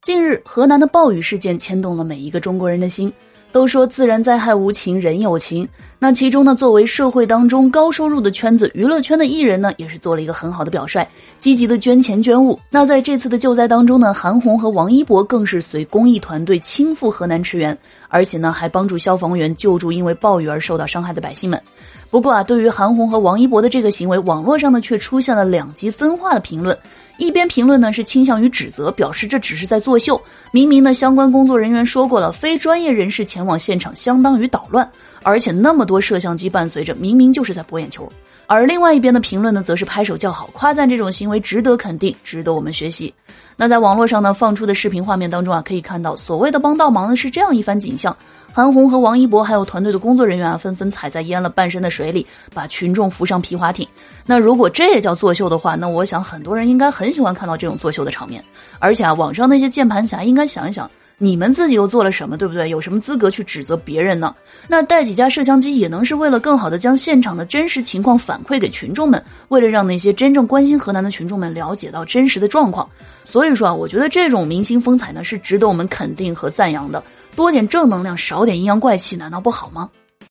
近日，河南的暴雨事件牵动了每一个中国人的心。都说自然灾害无情，人有情。那其中呢，作为社会当中高收入的圈子，娱乐圈的艺人呢，也是做了一个很好的表率，积极的捐钱捐物。那在这次的救灾当中呢，韩红和王一博更是随公益团队亲赴河南驰援，而且呢，还帮助消防员救助因为暴雨而受到伤害的百姓们。不过啊，对于韩红和王一博的这个行为，网络上呢却出现了两极分化的评论。一边评论呢是倾向于指责，表示这只是在作秀。明明呢相关工作人员说过了，非专业人士前往现场相当于捣乱，而且那么多摄像机伴随着，明明就是在博眼球。而另外一边的评论呢，则是拍手叫好，夸赞这种行为值得肯定，值得我们学习。那在网络上呢放出的视频画面当中啊，可以看到所谓的帮倒忙呢是这样一番景象：韩红和王一博还有团队的工作人员啊，纷纷踩在淹了半身的水里，把群众扶上皮划艇。那如果这也叫作秀的话，那我想很多人应该很喜欢看到这种作秀的场面。而且啊，网上那些键盘侠应该想一想。你们自己又做了什么，对不对？有什么资格去指责别人呢？那带几架摄像机也能是为了更好的将现场的真实情况反馈给群众们，为了让那些真正关心河南的群众们了解到真实的状况。所以说啊，我觉得这种明星风采呢是值得我们肯定和赞扬的。多点正能量，少点阴阳怪气，难道不好吗？